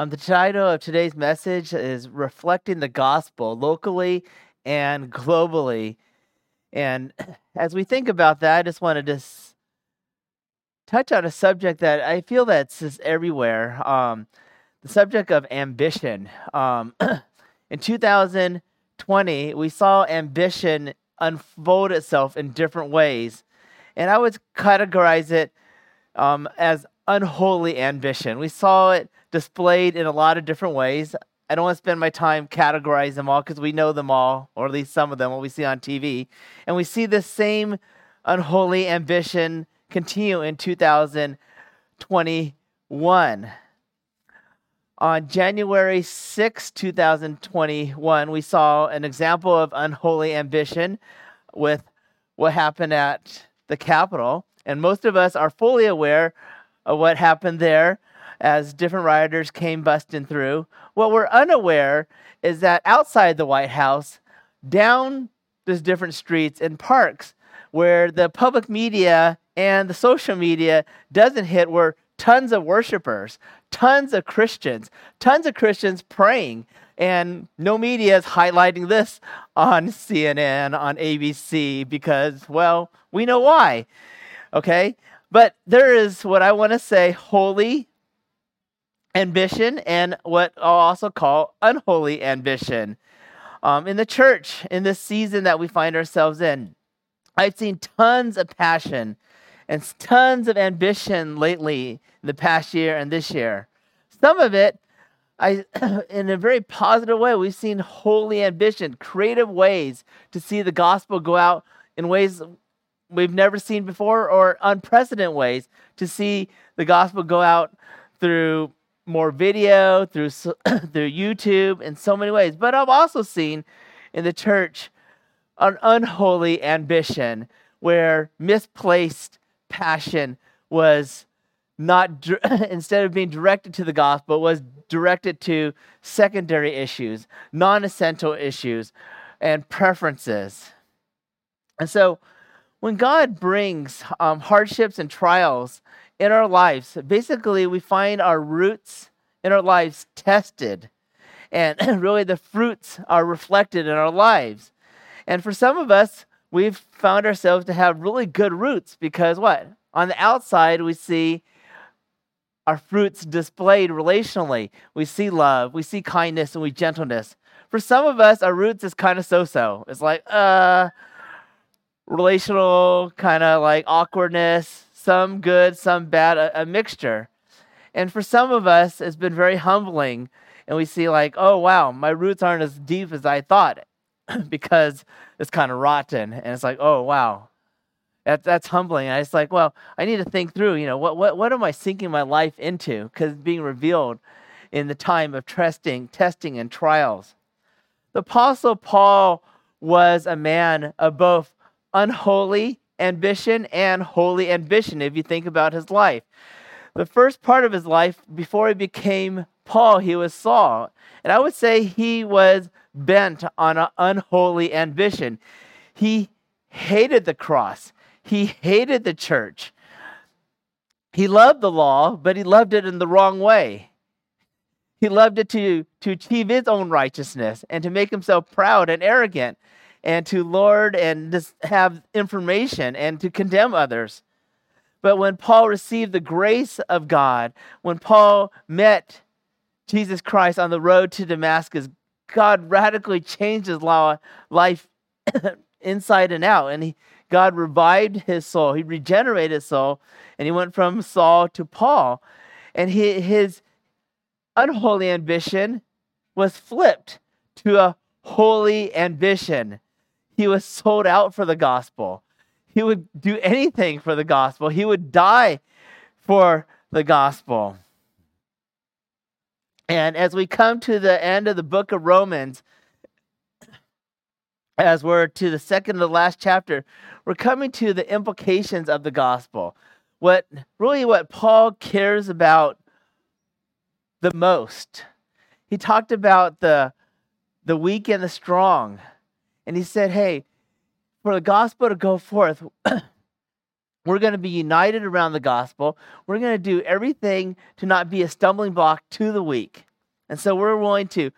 Um, the title of today's message is Reflecting the Gospel Locally and Globally. And as we think about that, I just wanted to s- touch on a subject that I feel that's just everywhere um, the subject of ambition. Um, in 2020, we saw ambition unfold itself in different ways. And I would categorize it um, as unholy ambition. We saw it displayed in a lot of different ways. I don't want to spend my time categorizing them all because we know them all, or at least some of them, what we see on TV. And we see this same unholy ambition continue in 2021. On January 6, 2021, we saw an example of unholy ambition with what happened at the Capitol. And most of us are fully aware of what happened there as different rioters came busting through. What we're unaware is that outside the White House, down these different streets and parks where the public media and the social media doesn't hit were tons of worshipers, tons of Christians, tons of Christians praying. And no media is highlighting this on CNN, on ABC, because, well, we know why. Okay? But there is what I want to say holy ambition and what I'll also call unholy ambition. Um, in the church, in this season that we find ourselves in, I've seen tons of passion and tons of ambition lately the past year and this year. Some of it, I, in a very positive way, we've seen holy ambition, creative ways to see the gospel go out in ways we've never seen before or unprecedented ways to see the gospel go out through more video, through, through YouTube, in so many ways. But I've also seen in the church an unholy ambition where misplaced passion was not instead of being directed to the gospel was directed to secondary issues non-essential issues and preferences and so when god brings um, hardships and trials in our lives basically we find our roots in our lives tested and really the fruits are reflected in our lives and for some of us we've found ourselves to have really good roots because what on the outside we see our fruits displayed relationally. We see love, we see kindness, and we gentleness. For some of us, our roots is kind of so-so. It's like uh relational, kind of like awkwardness, some good, some bad, a, a mixture. And for some of us, it's been very humbling, and we see like, oh wow, my roots aren't as deep as I thought, because it's kind of rotten. And it's like, oh wow, that, that's humbling. And it's like, well, I need to think through, you know, what, what, what am I sinking my life into? Because being revealed in the time of testing, testing and trials. The Apostle Paul was a man of both unholy ambition and holy ambition, if you think about his life. The first part of his life, before he became Paul, he was Saul. And I would say he was bent on an unholy ambition. He hated the cross. He hated the church. He loved the law, but he loved it in the wrong way. He loved it to, to achieve his own righteousness and to make himself proud and arrogant and to lord and just have information and to condemn others. But when Paul received the grace of God, when Paul met Jesus Christ on the road to Damascus, God radically changed his life inside and out. And he, God revived his soul. He regenerated his soul, and he went from Saul to Paul. And he, his unholy ambition was flipped to a holy ambition. He was sold out for the gospel. He would do anything for the gospel. He would die for the gospel. And as we come to the end of the book of Romans, as we're to the second to the last chapter, we're coming to the implications of the gospel. What really what Paul cares about the most. He talked about the the weak and the strong. And he said, "Hey, for the gospel to go forth, we're going to be united around the gospel. We're going to do everything to not be a stumbling block to the weak. And so we're willing to,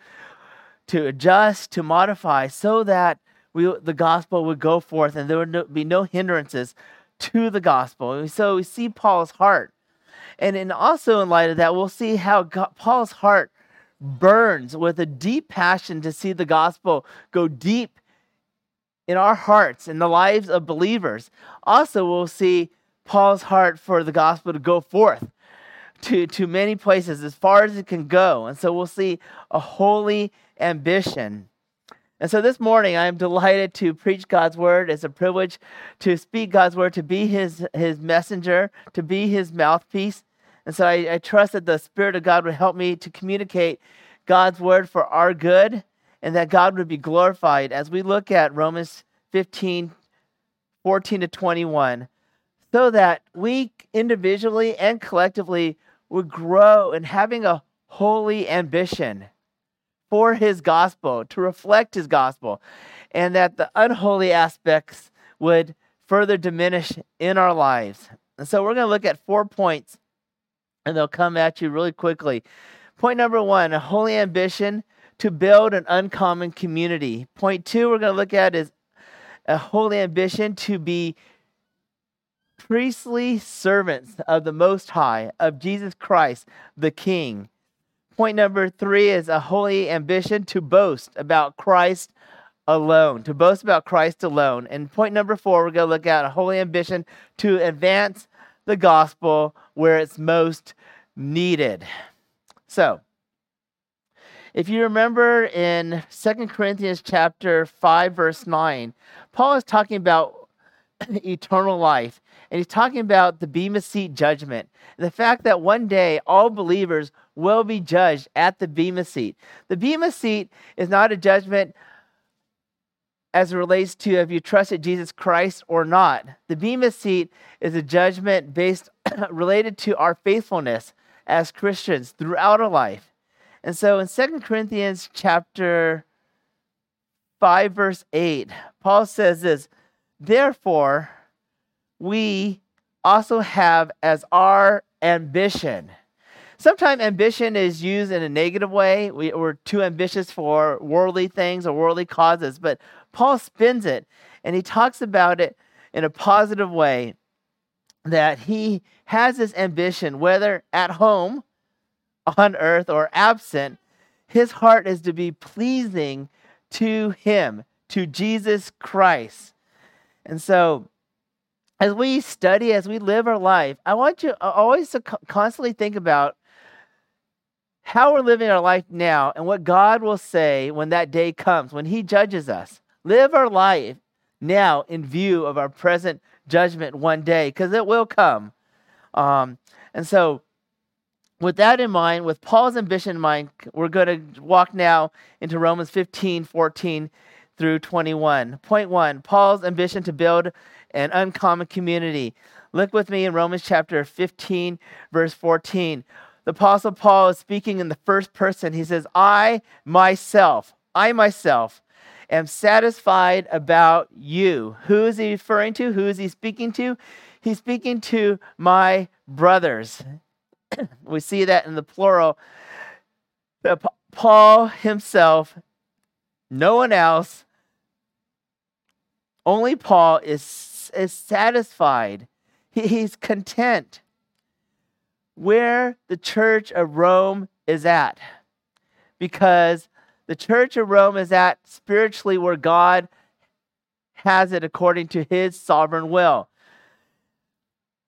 to adjust, to modify, so that we, the gospel would go forth and there would no, be no hindrances to the gospel. And so we see Paul's heart. And in also in light of that, we'll see how God, Paul's heart burns with a deep passion to see the gospel go deep in our hearts, in the lives of believers. Also, we'll see Paul's heart for the gospel to go forth to, to many places as far as it can go. And so we'll see a holy ambition. And so this morning, I am delighted to preach God's word. It's a privilege to speak God's word, to be his, his messenger, to be his mouthpiece. And so I, I trust that the Spirit of God would help me to communicate God's word for our good and that God would be glorified as we look at Romans 15, 14 to 21, so that we individually and collectively would grow in having a holy ambition for his gospel, to reflect his gospel, and that the unholy aspects would further diminish in our lives. And so we're going to look at four points, and they'll come at you really quickly. Point number one a holy ambition to build an uncommon community. Point two, we're going to look at is a holy ambition to be priestly servants of the Most High, of Jesus Christ, the King. Point number three is a holy ambition to boast about Christ alone, to boast about Christ alone. And point number four, we're going to look at a holy ambition to advance the gospel where it's most needed. So, if you remember in Second Corinthians chapter 5 verse 9, Paul is talking about eternal life and he's talking about the Bema seat judgment. The fact that one day all believers will be judged at the Bema seat. The Bema seat is not a judgment as it relates to if you trusted Jesus Christ or not. The Bema seat is a judgment based related to our faithfulness as Christians throughout our life. And so in Second Corinthians chapter 5 verse 8, Paul says this, therefore we also have as our ambition. Sometimes ambition is used in a negative way. We, are too ambitious for worldly things or worldly causes, but Paul spins it and he talks about it in a positive way that he has this ambition, whether at home on earth or absent, his heart is to be pleasing to him, to Jesus Christ. And so, as we study, as we live our life, I want you always to constantly think about how we're living our life now and what God will say when that day comes, when He judges us. Live our life now in view of our present judgment one day, because it will come. Um, and so, with that in mind, with Paul's ambition in mind, we're going to walk now into Romans 15, 14 through 21. Point one Paul's ambition to build an uncommon community. Look with me in Romans chapter 15, verse 14. The Apostle Paul is speaking in the first person. He says, I myself, I myself am satisfied about you. Who is he referring to? Who is he speaking to? He's speaking to my brothers. we see that in the plural. that Paul himself, no one else, only Paul is, is satisfied. He, he's content where the church of Rome is at. Because the church of Rome is at spiritually where God has it according to his sovereign will.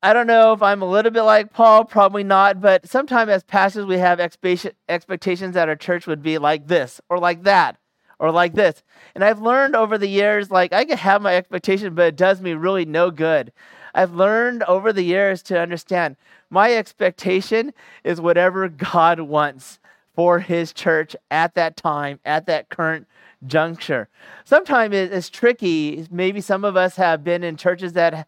I don't know if I'm a little bit like Paul, probably not, but sometimes as pastors, we have expectations that our church would be like this or like that or like this. And I've learned over the years, like, I can have my expectation, but it does me really no good. I've learned over the years to understand my expectation is whatever God wants for his church at that time, at that current juncture. Sometimes it's tricky. Maybe some of us have been in churches that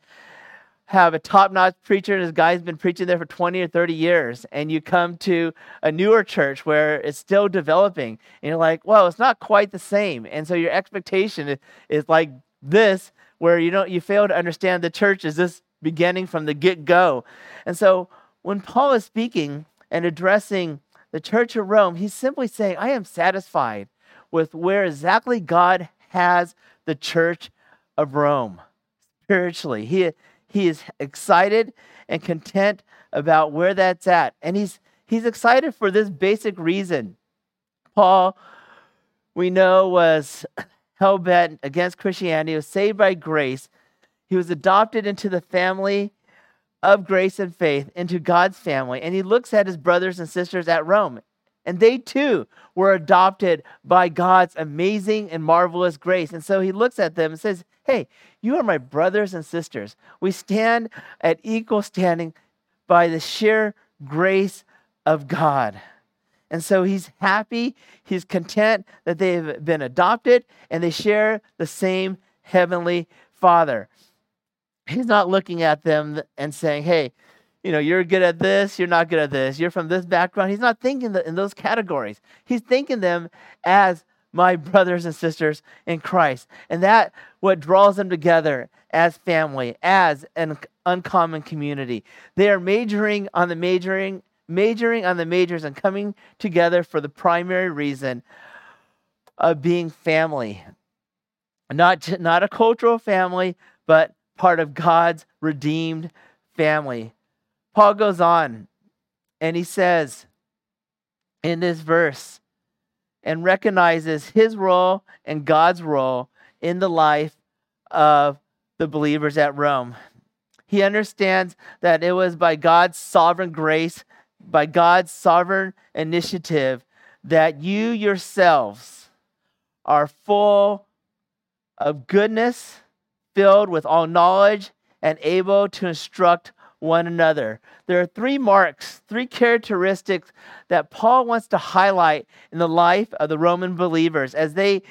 have a top-notch preacher and this guy's been preaching there for 20 or 30 years and you come to a newer church where it's still developing and you're like well it's not quite the same and so your expectation is like this where you don't you fail to understand the church is this beginning from the get-go and so when paul is speaking and addressing the church of Rome, he's simply saying, I am satisfied with where exactly God has the church of Rome spiritually. He, he is excited and content about where that's at. And he's, he's excited for this basic reason. Paul, we know, was hell bent against Christianity, he was saved by grace. He was adopted into the family of grace and faith, into God's family. And he looks at his brothers and sisters at Rome. And they too were adopted by God's amazing and marvelous grace. And so he looks at them and says, Hey, you are my brothers and sisters. We stand at equal standing by the sheer grace of God. And so he's happy, he's content that they've been adopted and they share the same heavenly Father. He's not looking at them and saying, hey, you know, you're good at this, you're not good at this, you're from this background. He's not thinking in those categories. He's thinking them as my brothers and sisters in Christ. And that what draws them together as family, as an uncommon community. They are majoring on the majoring, majoring on the majors and coming together for the primary reason of being family. Not, not a cultural family, but part of God's redeemed family. Paul goes on and he says in this verse, and recognizes his role and God's role in the life of the believers at Rome. He understands that it was by God's sovereign grace, by God's sovereign initiative, that you yourselves are full of goodness, filled with all knowledge, and able to instruct one another. There are three marks, three characteristics that Paul wants to highlight in the life of the Roman believers as they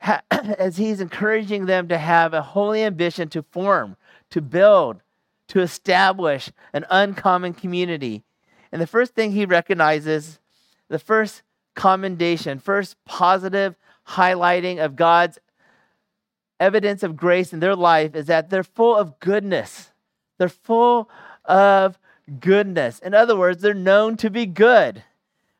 as he's encouraging them to have a holy ambition to form, to build, to establish an uncommon community. And the first thing he recognizes, the first commendation, first positive highlighting of God's evidence of grace in their life is that they're full of goodness. They're full of goodness. In other words, they're known to be good.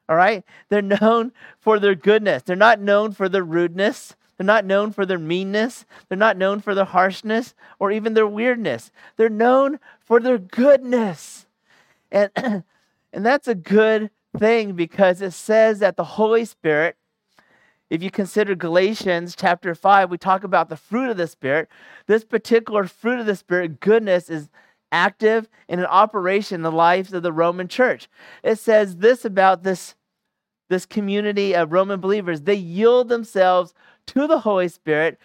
All right? They're known for their goodness. They're not known for their rudeness. They're not known for their meanness. They're not known for their harshness or even their weirdness. They're known for their goodness. And, and that's a good thing because it says that the Holy Spirit, if you consider Galatians chapter 5, we talk about the fruit of the Spirit. This particular fruit of the Spirit, goodness, is active and in operation in the lives of the Roman church. It says this about this, this community of Roman believers they yield themselves to the Holy Spirit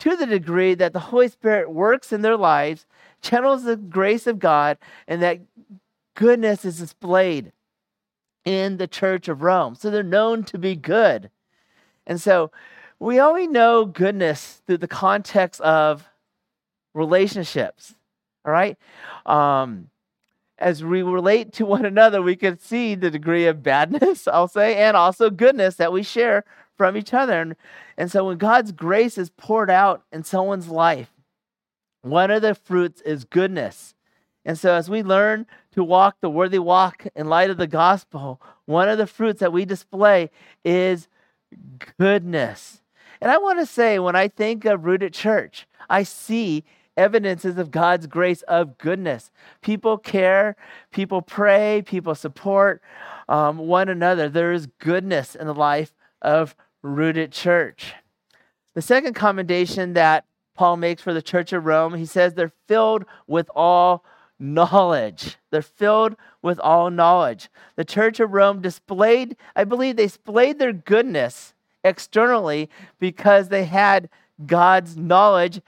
to the degree that the Holy Spirit works in their lives, channels the grace of God, and that goodness is displayed in the church of Rome. So they're known to be good. And so we only know goodness through the context of relationships. All right? Um, as we relate to one another, we can see the degree of badness, I'll say, and also goodness that we share from each other. And, and so when God's grace is poured out in someone's life, one of the fruits is goodness. And so as we learn to walk the worthy walk in light of the gospel, one of the fruits that we display is goodness. And I want to say, when I think of rooted church, I see evidences of God's grace of goodness. People care, people pray, people support um, one another. There is goodness in the life of rooted church. The second commendation that Paul makes for the church of Rome, he says they're filled with all knowledge. They're filled with all knowledge. The church of Rome displayed, I believe, they displayed their goodness externally because they had God's knowledge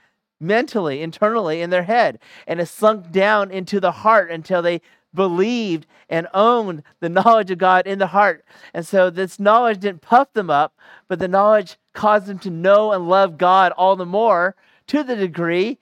mentally, internally in their head. And it sunk down into the heart until they believed and owned the knowledge of God in the heart. And so this knowledge didn't puff them up, but the knowledge caused them to know and love God all the more to the degree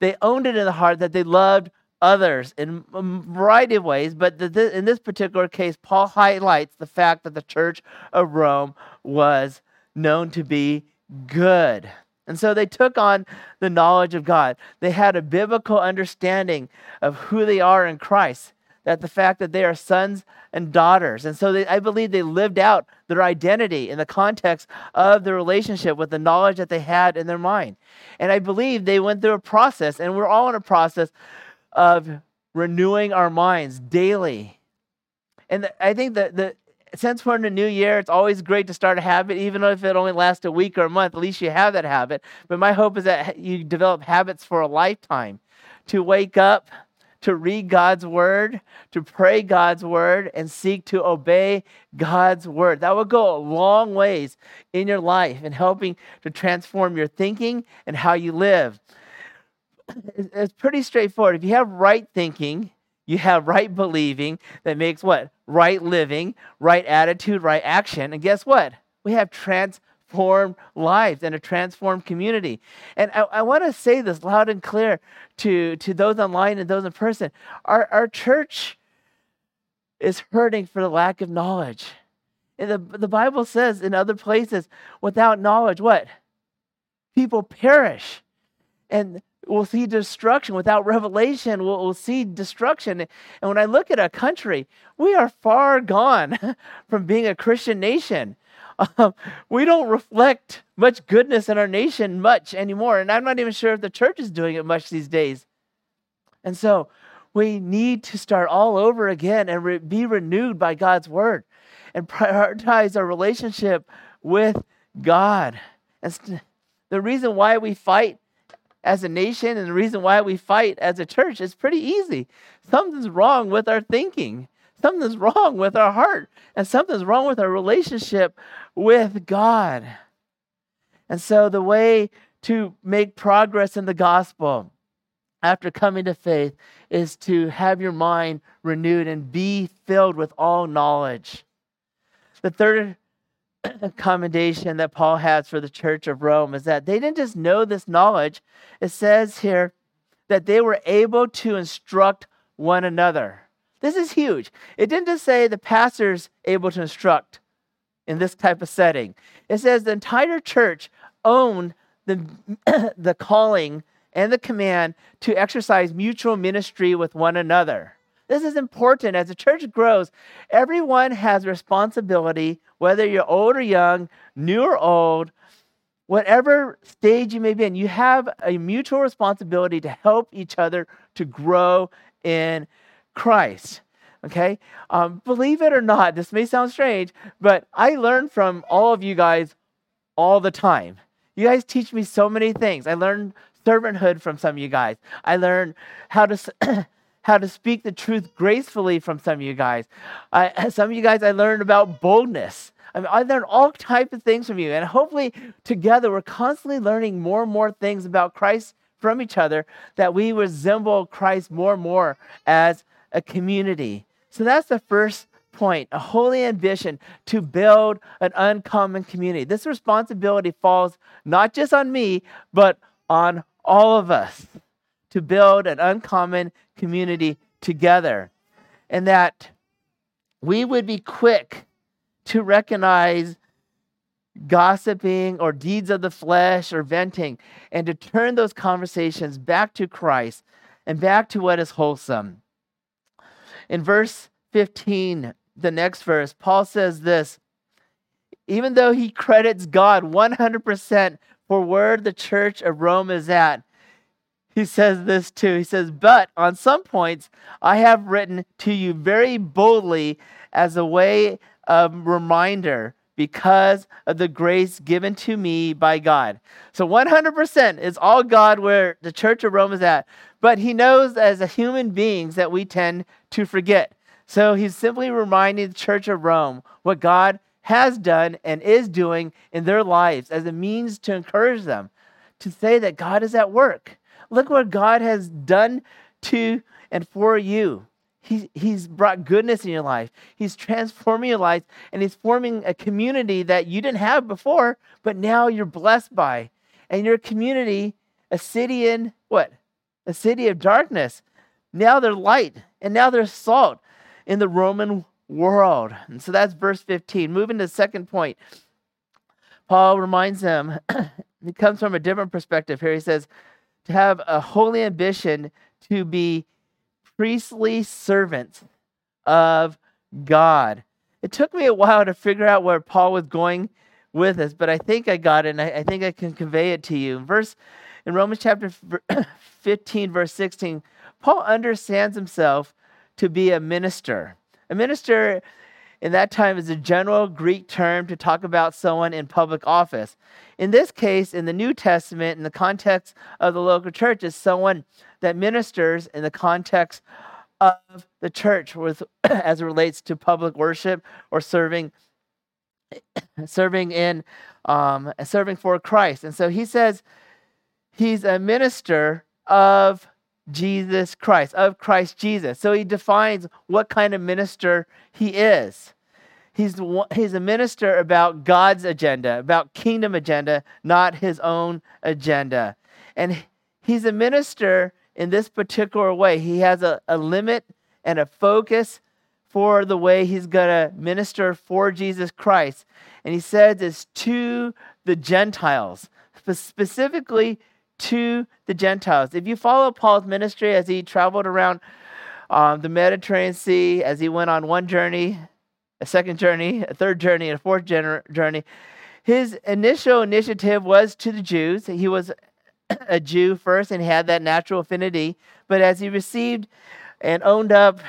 they owned it in the heart that they loved others in a variety of ways. But in this particular case, Paul highlights the fact that the church of Rome was known to be good. And so they took on the knowledge of God. They had a biblical understanding of who they are in Christ. that the fact that they are sons and daughters. And so they, I believe they lived out their identity in the context of the relationship with the knowledge that they had in their mind. And I believe they went through a process, and we're all in a process of renewing our minds daily. And I think that the, since we're in a new year, it's always great to start a habit, even if it only lasts a week or a month. At least you have that habit. But my hope is that you develop habits for a lifetime to wake up to read God's word, to pray God's word, and seek to obey God's word. That will go a long ways in your life in helping to transform your thinking and how you live. It's pretty straightforward. If you have right thinking, you have right believing that makes what? Right living, right attitude, right action. And guess what? We have transformed lives and a transformed community. And I, I want to say this loud and clear to, to those online and those in person. Our, our church is hurting for the lack of knowledge. And the, the Bible says in other places, without knowledge, what? People perish. And we'll see destruction. Without revelation, we'll, we'll, see destruction. And when I look at a country, we are far gone from being a Christian nation um, we don't reflect much goodness in our nation much anymore. And I'm not even sure if the church is doing it much these days. And so we need to start all over again and re- be renewed by God's word and prioritize our relationship with God. And st- the reason why we fight as a nation and the reason why we fight as a church is pretty easy. Something's wrong with our thinking. Something's wrong with our heart, and something's wrong with our relationship with God. And so, the way to make progress in the gospel after coming to faith is to have your mind renewed and be filled with all knowledge. The third commendation that Paul has for the church of Rome is that they didn't just know this knowledge, it says here that they were able to instruct one another. This is huge. It didn't just say the pastor's able to instruct in this type of setting. It says the entire church owned the, the calling and the command to exercise mutual ministry with one another. This is important. As the church grows, everyone has responsibility, whether you're old or young, new or old, whatever stage you may be in, you have a mutual responsibility to help each other to grow in Christ. Okay? Um, believe it or not, this may sound strange, but I learn from all of you guys all the time. You guys teach me so many things. I learned servanthood from some of you guys. I learned how to. how to speak the truth gracefully from some of you guys. I, some of you guys, I learned about boldness. I, mean, I learned all types of things from you, and hopefully, together, we're constantly learning more and more things about Christ from each other that we resemble Christ more and more as a community. So that's the first point a holy ambition to build an uncommon community. This responsibility falls not just on me, but on all of us to build an uncommon community together. And that we would be quick to recognize gossiping or deeds of the flesh or venting and to turn those conversations back to Christ and back to what is wholesome. In verse 15, the next verse, Paul says this even though he credits God 100% for where the church of Rome is at, he says this too. He says, But on some points I have written to you very boldly as a way of reminder because of the grace given to me by God. So 100% is all God where the church of Rome is at. But he knows as human beings that we tend to forget. So he's simply reminding the church of Rome what God has done and is doing in their lives as a means to encourage them to say that God is at work. Look what God has done to and for you. He, he's brought goodness in your life. He's transforming your life and he's forming a community that you didn't have before, but now you're blessed by. And your community, a city in what? A city of darkness. Now they're light and now they're salt in the Roman world. And so that's verse 15. Moving to the second point, Paul reminds them, he comes from a different perspective here. He says, to have a holy ambition to be priestly servants of God. It took me a while to figure out where Paul was going with this, but I think I got it, and I, I think I can convey it to you. In Verse in Romans chapter 15, verse 16, Paul understands himself to be a minister. A minister in that time is a general Greek term to talk about someone in public office. In this case, in the New Testament, in the context of the local church, is someone that ministers in the context of the church with, as it relates to public worship or serving serving in um, serving for Christ. And so he says he's a minister of Jesus Christ, of Christ Jesus. So he defines what kind of minister he is. He's, he's a minister about God's agenda, about kingdom agenda, not his own agenda. And he's a minister in this particular way. He has a, a limit and a focus for the way he's going to minister for Jesus Christ. And he says it's to the Gentiles, specifically to the Gentiles. If you follow Paul's ministry as he traveled around um, the Mediterranean Sea, as he went on one journey, a second journey, a third journey, and a fourth journey, his initial initiative was to the Jews. He was a Jew first and had that natural affinity. But as he received and owned up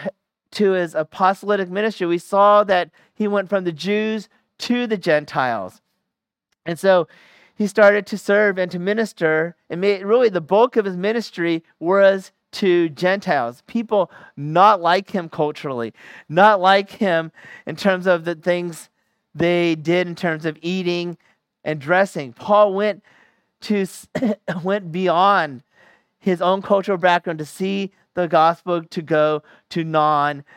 to his apostolic ministry, we saw that he went from the Jews to the Gentiles. And so he started to serve and to minister, and made, really the bulk of his ministry was to Gentiles, people not like him culturally, not like him in terms of the things they did in terms of eating and dressing. Paul went to went beyond his own cultural background to see the gospel to go to non-Jews.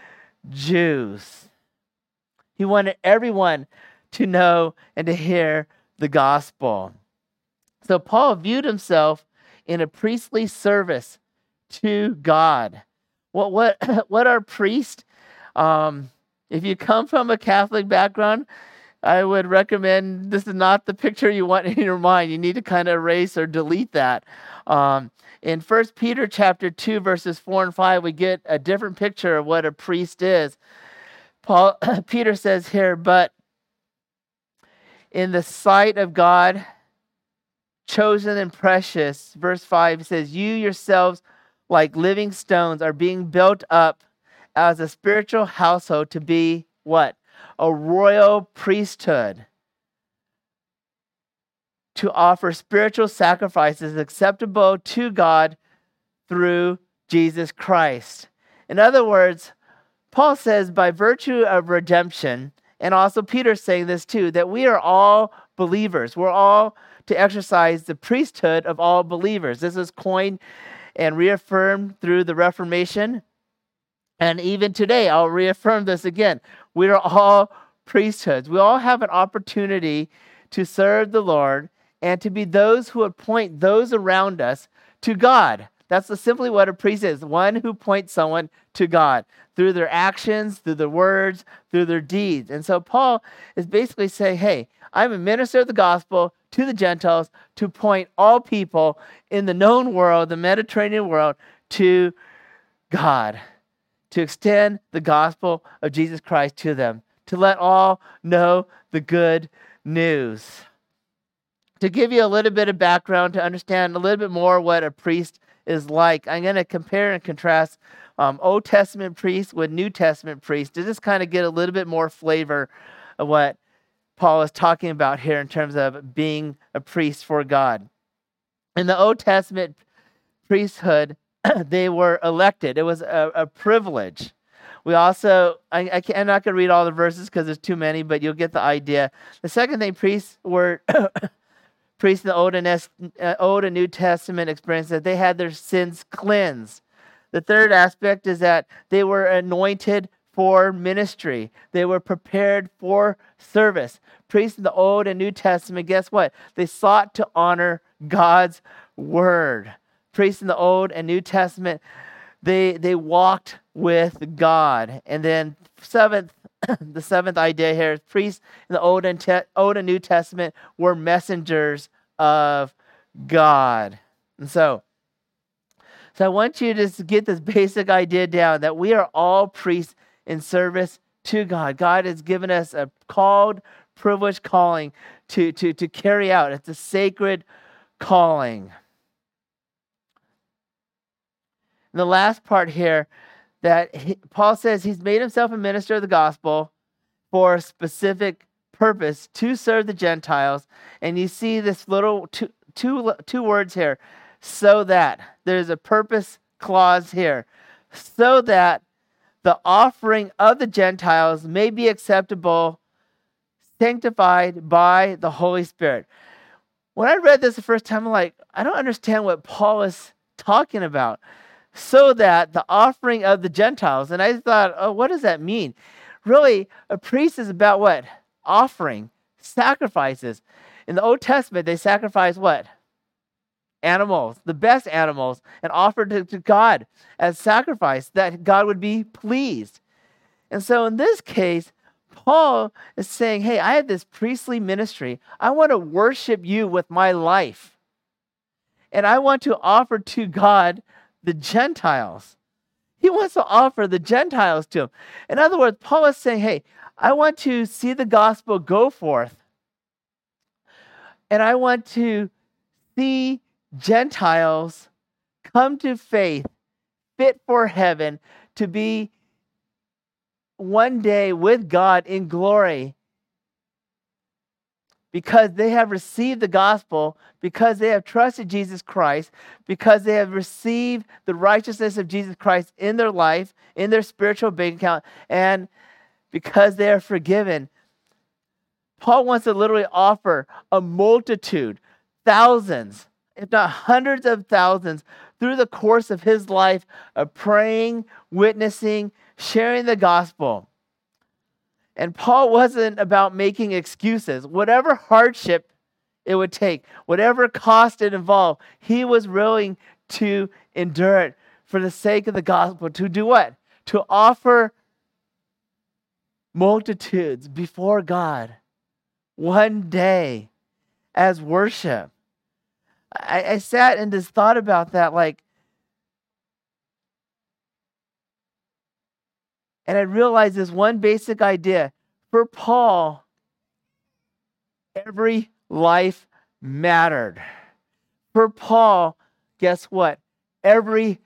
He wanted everyone to know and to hear the gospel. So Paul viewed himself in a priestly service to God. What what what are priests? Um, if you come from a Catholic background, I would recommend this is not the picture you want in your mind. You need to kind of erase or delete that. Um, in First Peter chapter two, verses four and five, we get a different picture of what a priest is. Paul Peter says here, but in the sight of God, chosen and precious, verse 5 says, You yourselves like living stones, are being built up as a spiritual household to be what? A royal priesthood. To offer spiritual sacrifices acceptable to God through Jesus Christ. In other words, Paul says, by virtue of redemption, and also Peter's saying this too, that we are all believers. We're all to exercise the priesthood of all believers. This is coined and reaffirmed through the Reformation. And even today, I'll reaffirm this again. We are all priesthoods. We all have an opportunity to serve the Lord and to be those who would point those around us to God. That's simply what a priest is one who points someone to God through their actions, through their words, through their deeds. And so Paul is basically saying, hey, I'm a minister of the gospel to the Gentiles to point all people in the known world, the Mediterranean world, to God, to extend the gospel of Jesus Christ to them, to let all know the good news. To give you a little bit of background, to understand a little bit more what a priest is like, I'm going to compare and contrast um, Old Testament priests with New Testament priests to just kind of get a little bit more flavor of what Paul is talking about here in terms of being a priest for God. In the Old Testament priesthood, they were elected, it was a, a privilege. We also, I, I am not going to read all the verses because there's too many, but you'll get the idea. The second thing, priests were priests in the Old and, uh, Old and New Testament experience that they had their sins cleansed. The third aspect is that they were anointed for ministry. They were prepared for service. Priests in the Old and New Testament, guess what? They sought to honor God's word. Priests in the Old and New Testament, they they walked with God. And then seventh, the seventh idea here is priests in the Old and, Te- Old and New Testament were messengers of God. And so So I want you to get this basic idea down that we are all priests in service to God. God has given us a called, privileged calling to, to, to carry out. It's a sacred calling. And the last part here that he, Paul says he's made himself a minister of the gospel for a specific purpose to serve the Gentiles. And you see this little two, two, two words here so that. There's a purpose clause here. So that the offering of the Gentiles may be acceptable, sanctified by the Holy Spirit. When I read this the first time, I'm like, I don't understand what Paul is talking about. So that the offering of the Gentiles, and I thought, oh, what does that mean? Really, a priest is about what? Offering, sacrifices. In the Old Testament, they sacrifice what? animals, the best animals, and offered to, to God as sacrifice that God would be pleased. And so in this case, Paul is saying, Hey, I have this priestly ministry. I want to worship you with my life. And I want to offer to God the Gentiles. He wants to offer the Gentiles to him. In other words, Paul is saying, Hey, I want to see the gospel go forth. And I want to see Gentiles come to faith, fit for heaven, to be one day with God in glory because they have received the gospel, because they have trusted Jesus Christ, because they have received the righteousness of Jesus Christ in their life, in their spiritual bank account, and because they are forgiven. Paul wants to literally offer a multitude, thousands, if not hundreds of thousands, through the course of his life of praying, witnessing, sharing the gospel. And Paul wasn't about making excuses. Whatever hardship it would take, whatever cost it involved, he was willing to endure it for the sake of the gospel. To do what? To offer multitudes before God one day as worship. I, I sat and just thought about that, like, and I realized this one basic idea. For Paul, every life mattered. For Paul, guess what? Every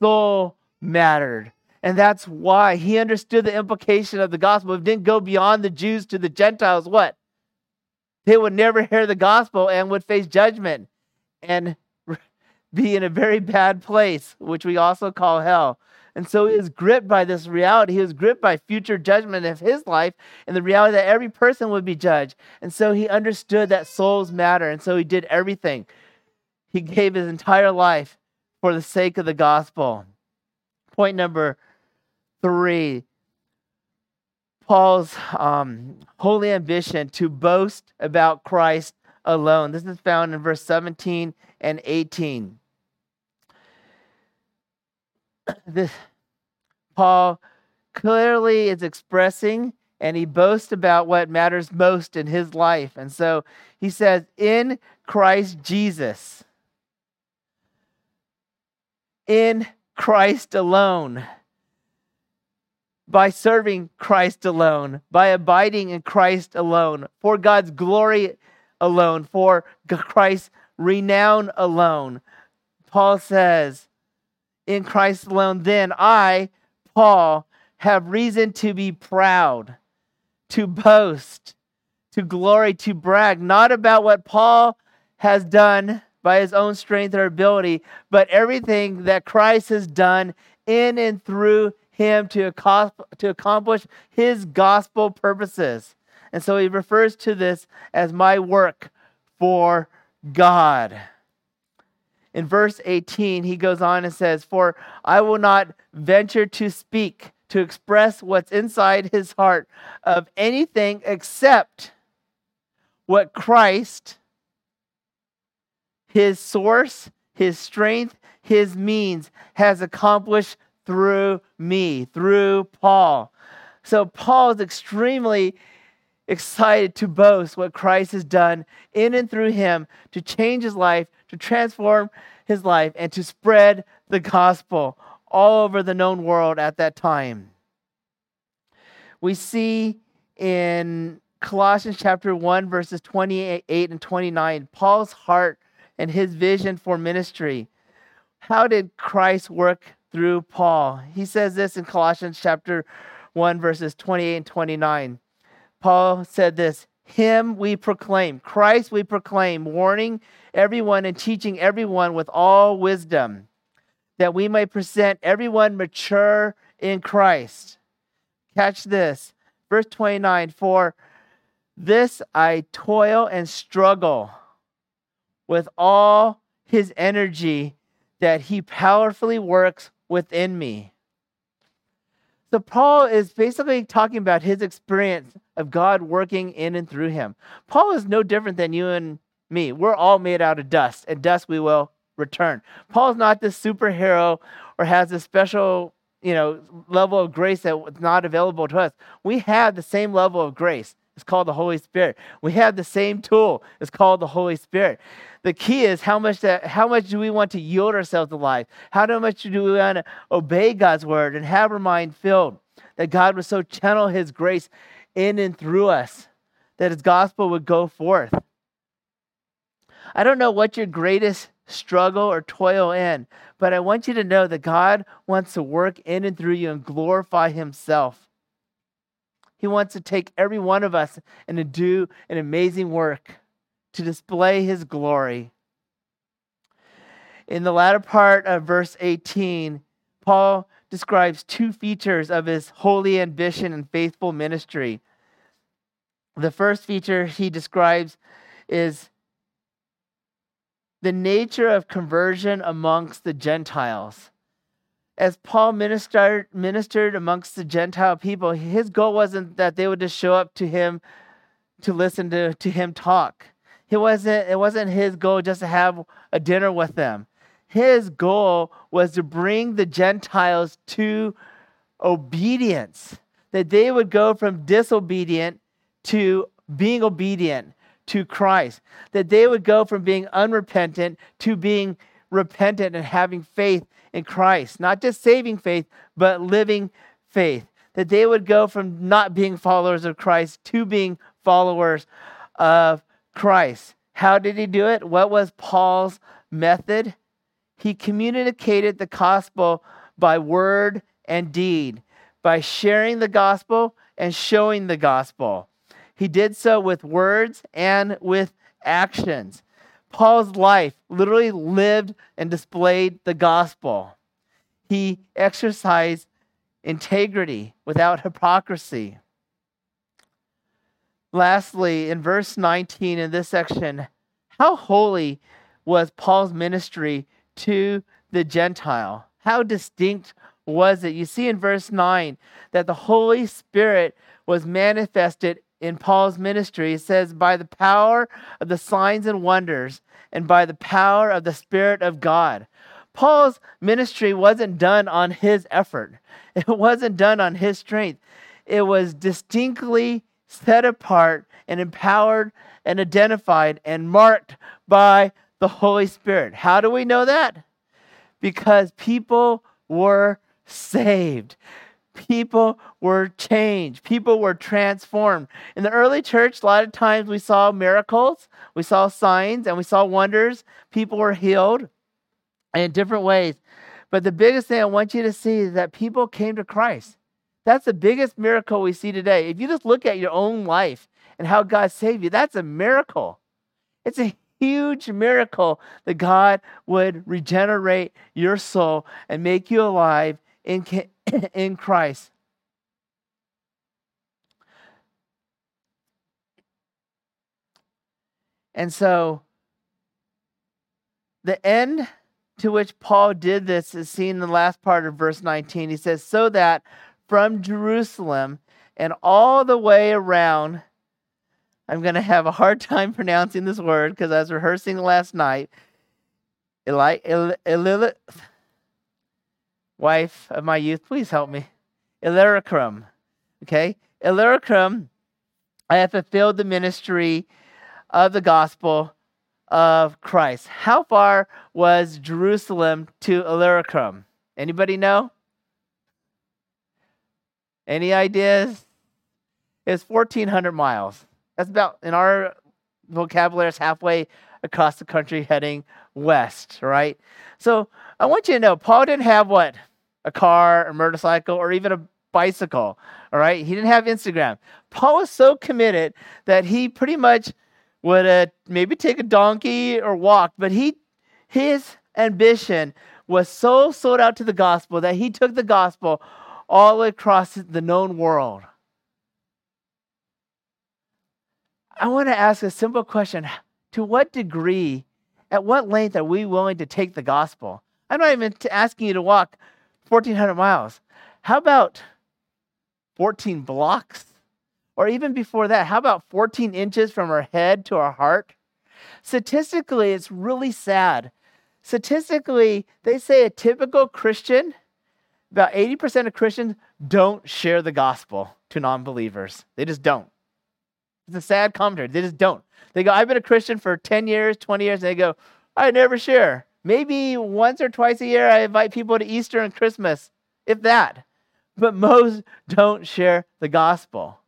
soul mattered. And that's why he understood the implication of the gospel. It didn't go beyond the Jews to the Gentiles. What? They would never hear the gospel and would face judgment and be in a very bad place, which we also call hell. And so he was gripped by this reality. He was gripped by future judgment of his life and the reality that every person would be judged. And so he understood that souls matter. And so he did everything. He gave his entire life for the sake of the gospel. Point number three Paul's um, holy ambition to boast about Christ alone. This is found in verse 17 and 18. This Paul clearly is expressing and he boasts about what matters most in his life. And so he says, In Christ Jesus, in Christ alone, by serving Christ alone, by abiding in Christ alone, for God's glory alone, for Christ's renown alone. Paul says, In Christ alone, then I, Paul, have reason to be proud, to boast, to glory, to brag, not about what Paul has done by his own strength or ability, but everything that Christ has done in and through him to, to accomplish his gospel purposes. And so he refers to this as my work for God. In verse 18, he goes on and says, For I will not venture to speak, to express what's inside his heart of anything except what Christ, his source, his strength, his means, has accomplished through me, through Paul. So Paul is extremely excited to boast what Christ has done in and through him to change his life, to transform his life, and to spread the gospel all over the known world at that time. We see in Colossians chapter 1, verses 28 and 29, Paul's heart and his vision for ministry. How did Christ work through Paul? He says this in Colossians chapter 1, verses 28 and 29. Paul said this Him we proclaim, Christ we proclaim, warning everyone and teaching everyone with all wisdom, that we may present everyone mature in Christ. Catch this. Verse 29 For this I toil and struggle with all his energy that he powerfully works within me. So, Paul is basically talking about his experience of God working in and through him. Paul is no different than you and me. We're all made out of dust, and dust we will return. Paul's not this superhero or has a special, you know, level of grace that's not available to us. We have the same level of grace. It's called the Holy Spirit. We have the same tool. It's called the Holy Spirit. The key is how much that how much do we want to yield ourselves to life? How much do we want to obey God's word and have our mind filled that God would so channel his grace in and through us that his gospel would go forth. I don't know what your greatest struggle or toil in, but I want you to know that God wants to work in and through you and glorify himself. He wants to take every one of us and to do an amazing work to display his glory. In the latter part of verse 18, Paul describes two features of his holy ambition and faithful ministry. The first feature he describes is the nature of conversion amongst the Gentiles as Paul ministered, ministered amongst the Gentile people, his goal wasn't that they would just show up to him to listen to, to him talk. It wasn't, it wasn't his goal just to have a dinner with them. His goal was to bring the Gentiles to obedience, that they would go from disobedient to being obedient to Christ, that they would go from being unrepentant to being repentant and having faith in Christ, not just saving faith, but living faith. That they would go from not being followers of Christ to being followers of Christ. How did he do it? What was Paul's method? He communicated the gospel by word and deed, by sharing the gospel and showing the gospel. He did so with words and with actions. Paul's life literally lived and displayed the gospel. He exercised integrity without hypocrisy. Lastly, in verse 19 in this section, how holy was Paul's ministry to the Gentile? How distinct was it? You see in verse 9 that the Holy Spirit was manifested in Paul's ministry, it says, by the power of the signs and wonders and by the power of the Spirit of God. Paul's ministry wasn't done on his effort, it wasn't done on his strength. It was distinctly set apart and empowered and identified and marked by the Holy Spirit. How do we know that? Because people were saved people were changed, people were transformed. In the early church, a lot of times we saw miracles, we saw signs, and we saw wonders. People were healed in different ways. But the biggest thing I want you to see is that people came to Christ. That's the biggest miracle we see today. If you just look at your own life and how God saved you, that's a miracle. It's a huge miracle that God would regenerate your soul and make you alive in, in Christ. And so the end to which Paul did this is seen in the last part of verse 19. He says, So that from Jerusalem and all the way around, I'm going to have a hard time pronouncing this word because I was rehearsing last night. Eli, Eli, Eli, wife of my youth, please help me. Illyricum. Okay? Illyricum, I have fulfilled the ministry of the gospel of Christ. How far was Jerusalem to Illyricum? Anybody know? Any ideas? It's 1,400 miles. That's about, in our vocabulary, it's halfway across the country heading west, right? So I want you to know Paul didn't have what? A car, a motorcycle, or even a bicycle, all right? He didn't have Instagram. Paul was so committed that he pretty much would uh, maybe take a donkey or walk, but he, his ambition was so sold out to the gospel that he took the gospel all across the known world. I want to ask a simple question To what degree, at what length are we willing to take the gospel? I'm not even asking you to walk 1,400 miles. How about 14 blocks? Or even before that, how about 14 inches from our head to our heart? Statistically, it's really sad. Statistically, they say a typical Christian, about 80% of Christians don't share the gospel to non believers. They just don't. It's a sad commentary. They just don't. They go, I've been a Christian for 10 years, 20 years, and they go, I never share. Maybe once or twice a year, I invite people to Easter and Christmas, if that. But most don't share the gospel.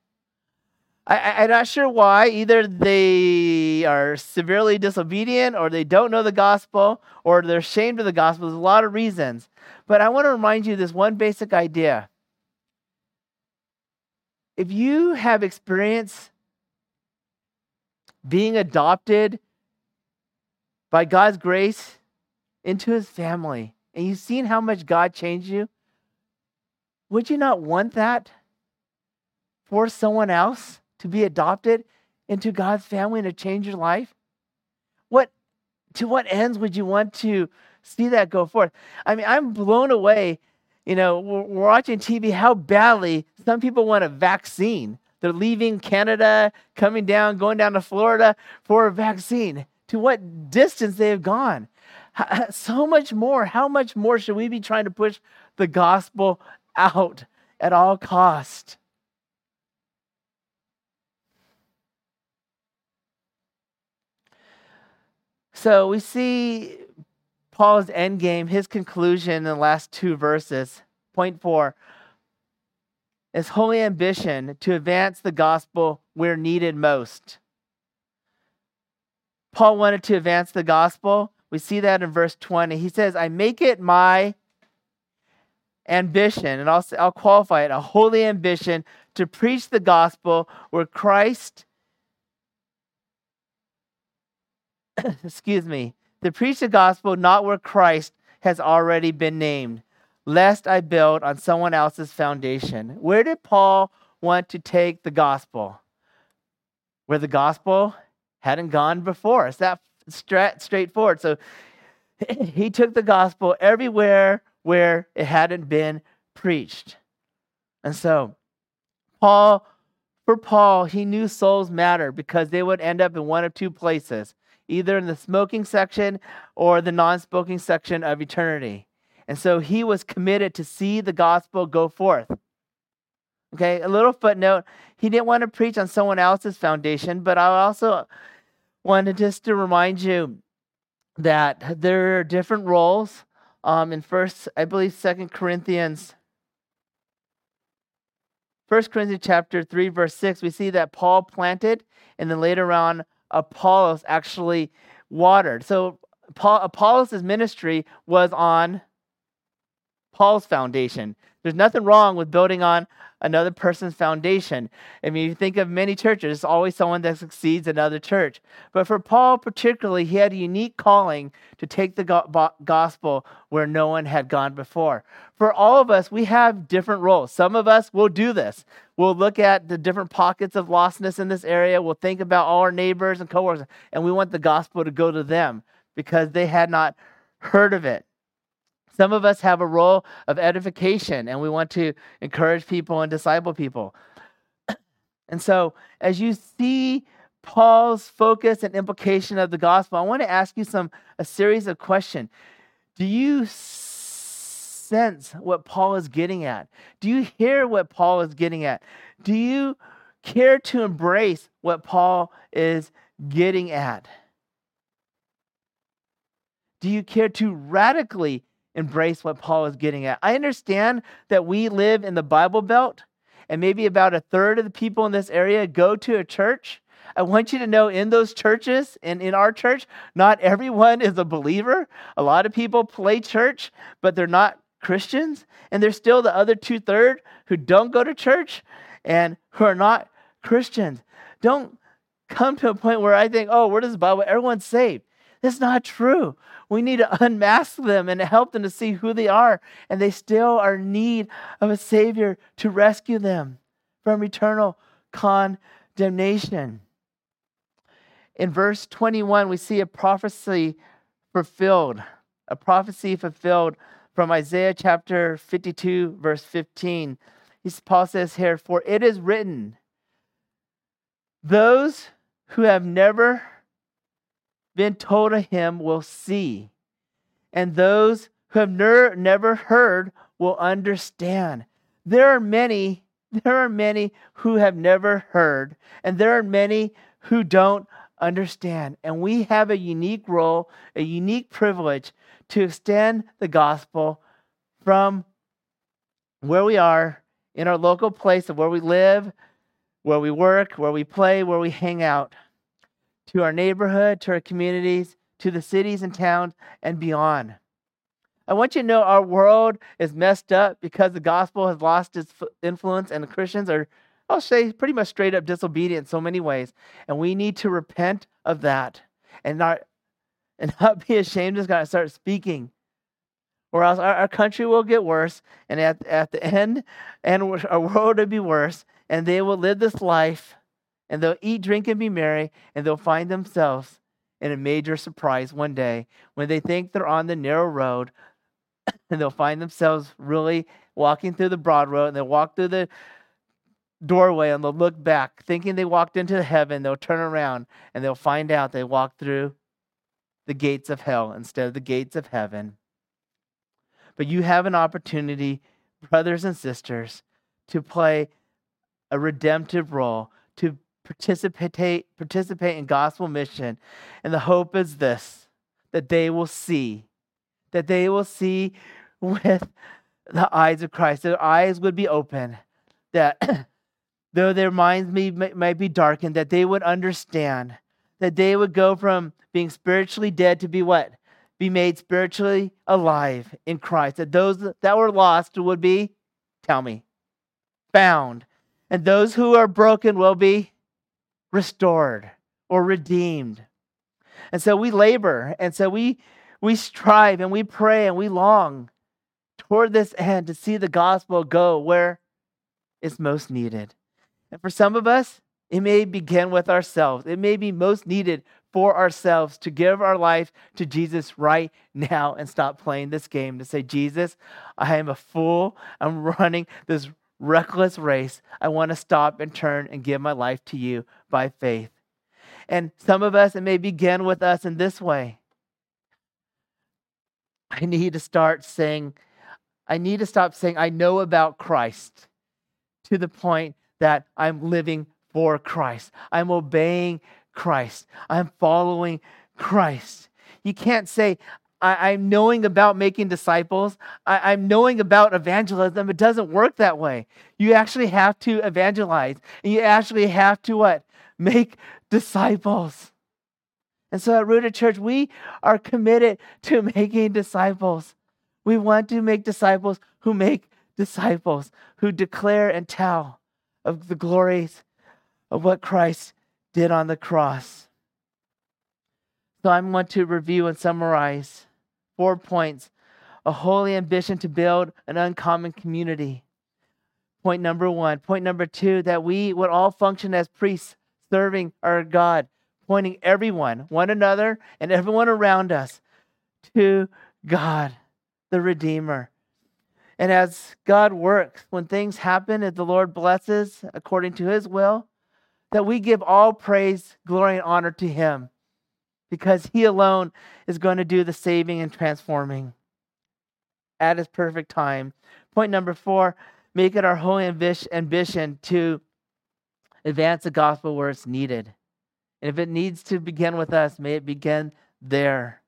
I, am not sure why. Either they are severely disobedient, or they don't know the gospel, or they're ashamed of the gospel. There's a lot of reasons. But I want to remind you this one basic idea. If you have experienced being adopted by God's grace into his family, and you've seen how much God changed you, would you not want that for someone else to be adopted into God's family and to change your life? What to what ends would you want to see that go forth? I mean, I'm blown away. You know, we're, watching TV how badly some people want a vaccine they're leaving Canada, coming down, going down to Florida for a vaccine. To what distance they have gone. So much more. How much more should we be trying to push the gospel out at all cost? So we see Paul's end game, his conclusion in the last two verses. Point four his holy ambition to advance the gospel where needed most. Paul wanted to advance the gospel. We see that in verse 20. He says, I make it my ambition, and I'll, I'll qualify it, a holy ambition to preach the gospel where Christ, excuse me, to preach the gospel not where Christ has already been named, lest I build on someone else's foundation. Where did Paul want to take the gospel? Where the gospel hadn't gone before. It's that straight, straightforward. So he took the gospel everywhere where it hadn't been preached. And so, Paul, for Paul, he knew souls matter because they would end up in one of two places either in the smoking section or the non smoking section of eternity. And so he was committed to see the gospel go forth. Okay, a little footnote. He didn't want to preach on someone else's foundation, but I also wanted just to remind you that there are different roles. Um, in first, I believe, Second Corinthians, First Corinthians chapter three, verse six, we see that Paul planted, and then later on, Apollos actually watered. So Paul, Apollos' ministry was on Paul's foundation. There's nothing wrong with building on another person's foundation. I mean, you think of many churches, there's always someone that succeeds another church. But for Paul, particularly, he had a unique calling to take the gospel where no one had gone before. For all of us, we have different roles. Some of us will do this. We'll look at the different pockets of lostness in this area. We'll think about all our neighbors and coworkers, and we want the gospel to go to them because they had not heard of it. Some of us have a role of edification and we want to encourage people and disciple people. And so, as you see Paul's focus and implication of the gospel, I want to ask you some a series of questions. Do you sense what Paul is getting at? Do you hear what Paul is getting at? Do you care to embrace what Paul is getting at? Do you care to radically embrace what Paul is getting at? I understand that we live in the Bible Belt, and maybe about a third of the people in this area go to a church. I want you to know in those churches and in our church, not everyone is a believer. A lot of people play church, but they're not Christians. And there's still the other two third who don't go to church and who are not Christians. Don't come to a point where I think, oh, where does the Bible? Everyone's saved. That's not true. We need to unmask them and help them to see who they are. And they still are in need of a Savior to rescue them from eternal condemnation. In verse 21, we see a prophecy fulfilled, a prophecy fulfilled from Isaiah chapter 52, verse 15. Paul says here, For it is written, those who have never been told of him will see, and those who have never heard will understand. There are many, there are many who have never heard, and there are many who don't understand. And we have a unique role, a unique privilege to extend the gospel from where we are in our local place of where we live, where we work, where we play, where we hang out, to our neighborhood, to our communities, to the cities and towns, and beyond. I want you to know our world is messed up because the gospel has lost its influence, and the Christians are I'll say pretty much straight up disobedient in so many ways. And we need to repent of that and not and not be ashamed of God and start speaking. Or else our, our country will get worse. And at, at the end, and our world will be worse. And they will live this life and they'll eat, drink, and be merry. And they'll find themselves in a major surprise one day when they think they're on the narrow road and they'll find themselves really walking through the broad road and they'll walk through the doorway and they'll look back, thinking they walked into heaven. They'll turn around and they'll find out they walked through the gates of hell instead of the gates of heaven. But you have an opportunity, brothers and sisters, to play a redemptive role, to participate, participate in gospel mission. And the hope is this that they will see, that they will see with the eyes of Christ. Their eyes would be open, that though their minds may, might be darkened, that they would understand, that they would go from being spiritually dead to be what? Be made spiritually alive in Christ. That those that were lost would be, tell me, found. And those who are broken will be restored or redeemed. And so we labor, and so we we strive and we pray and we long toward this end to see the gospel go where it's most needed. And for some of us, it may begin with ourselves. It may be most needed for ourselves to give our life to Jesus right now and stop playing this game to say, Jesus, I am a fool. I'm running this reckless race. I want to stop and turn and give my life to you by faith. And some of us, it may begin with us in this way. I need to start saying, I need to stop saying, I know about Christ to the point that I'm living for Christ. I'm obeying Christ. I'm following Christ. You can't say, I, am knowing about making disciples. I, I'm knowing about evangelism. It doesn't work that way. You actually have to evangelize. And you actually have to what? Make disciples. And so at Rooted Church, we are committed to making disciples. We want to make disciples who make disciples, who declare and tell of the glories of what Christ did on the cross. So I want to review and summarize four points a holy ambition to build an uncommon community. Point number one. Point number two, that we would all function as priests serving our God, pointing everyone, one another, and everyone around us to God, the Redeemer. And as God works, when things happen, as the Lord blesses according to his will, that we give all praise, glory, and honor to him because he alone is going to do the saving and transforming at his perfect time. Point number four make it our holy ambition to advance the gospel where it's needed. And if it needs to begin with us, may it begin there.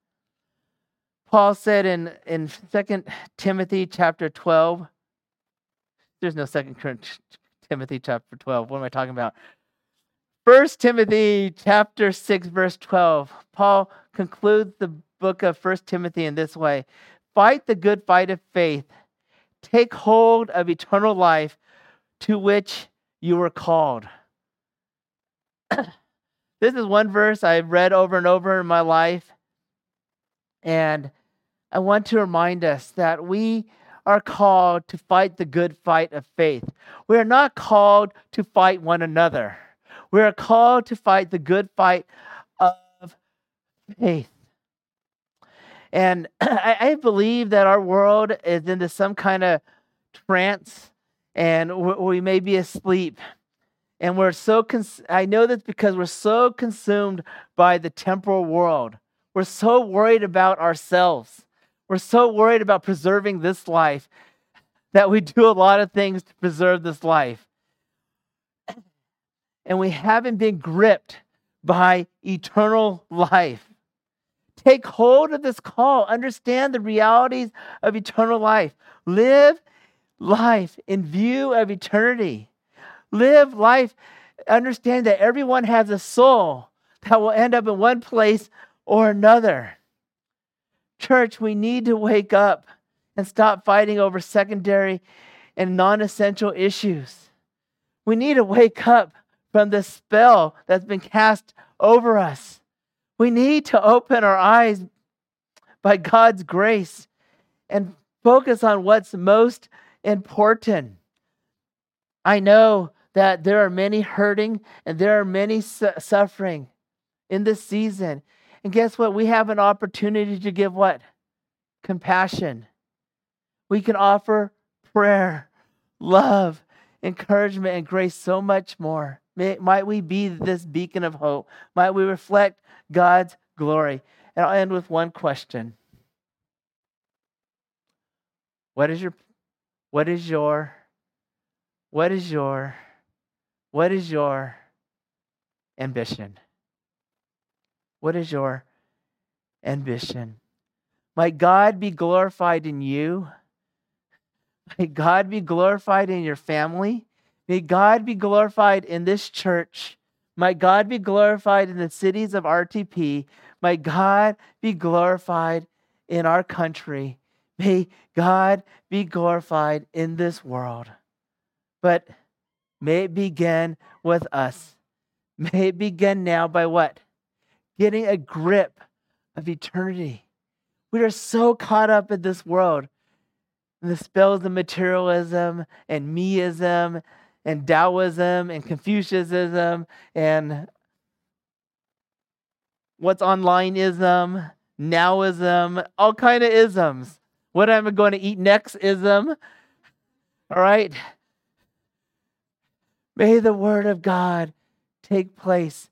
Paul said in, in 2 Timothy chapter 12, there's no 2 Timothy chapter 12. What am I talking about? First Timothy chapter 6 verse 12. Paul concludes the book of First Timothy in this way. Fight the good fight of faith. Take hold of eternal life to which you were called. this is one verse I've read over and over in my life. And I want to remind us that we are called to fight the good fight of faith. We are not called to fight one another. We are called to fight the good fight of faith. And I, I believe that our world is into some kind of trance and we may be asleep. And we're so, cons- I know this because we're so consumed by the temporal world. We're so worried about ourselves. We're so worried about preserving this life that we do a lot of things to preserve this life and we haven't been gripped by eternal life. Take hold of this call. Understand the realities of eternal life. Live life in view of eternity. Live life, understand that everyone has a soul that will end up in one place or another. Church, we need to wake up and stop fighting over secondary and non essential issues. We need to wake up from the spell that's been cast over us. We need to open our eyes by God's grace and focus on what's most important. I know that there are many hurting and there are many su- suffering in this season. And guess what? We have an opportunity to give what? Compassion. We can offer prayer, love, encouragement, and grace so much more. May, might we be this beacon of hope? Might we reflect God's glory? And I'll end with one question. What is your what is your what is your what is your ambition? What is your ambition? Might God be glorified in you? Might God be glorified in your family? May God be glorified in this church. Might God be glorified in the cities of RTP. Might God be glorified in our country. May God be glorified in this world. But may it begin with us. May it begin now by what? Getting a grip of eternity. We are so caught up in this world, the spells of materialism and meism and Taoism and Confucianism and what's onlineism, nowism, all kind of isms. What am I going to eat next ism? All right. May the word of God take place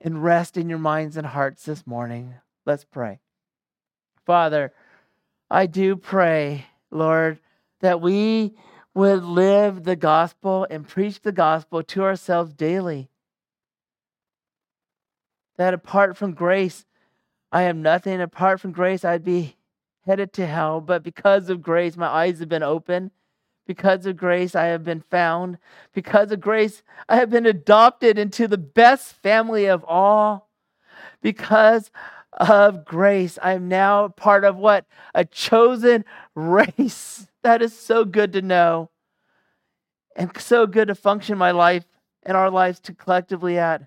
and rest in your minds and hearts this morning. Let's pray. Father, I do pray, Lord, that we would live the gospel and preach the gospel to ourselves daily. That apart from grace, I am nothing. Apart from grace, I'd be headed to hell. But because of grace, my eyes have been opened. Because of grace, I have been found. Because of grace, I have been adopted into the best family of all. Because of grace, I'm now part of what? A chosen race. That is so good to know and so good to function my life and our lives to collectively at.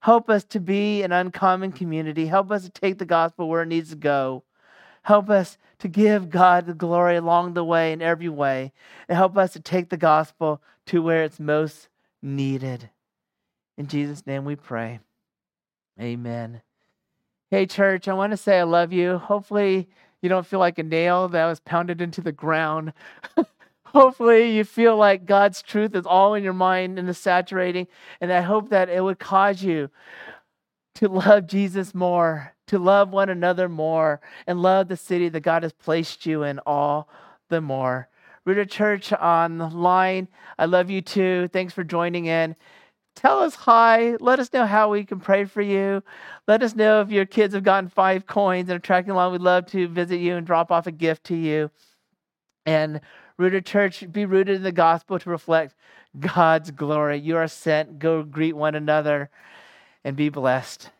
Help us to be an uncommon community. Help us to take the gospel where it needs to go. Help us to give God the glory along the way in every way. And help us to take the gospel to where it's most needed. In Jesus' name we pray. Amen. Hey, church, I want to say I love you. Hopefully, you don't feel like a nail that was pounded into the ground. Hopefully, you feel like God's truth is all in your mind and is saturating. And I hope that it would cause you to love Jesus more, to love one another more, and love the city that God has placed you in all the more. Rooted Church online, I love you too. Thanks for joining in. Tell us hi. Let us know how we can pray for you. Let us know if your kids have gotten five coins and are tracking along. We'd love to visit you and drop off a gift to you. And Rooted Church, be rooted in the gospel to reflect God's glory. You are sent. Go greet one another and be blessed.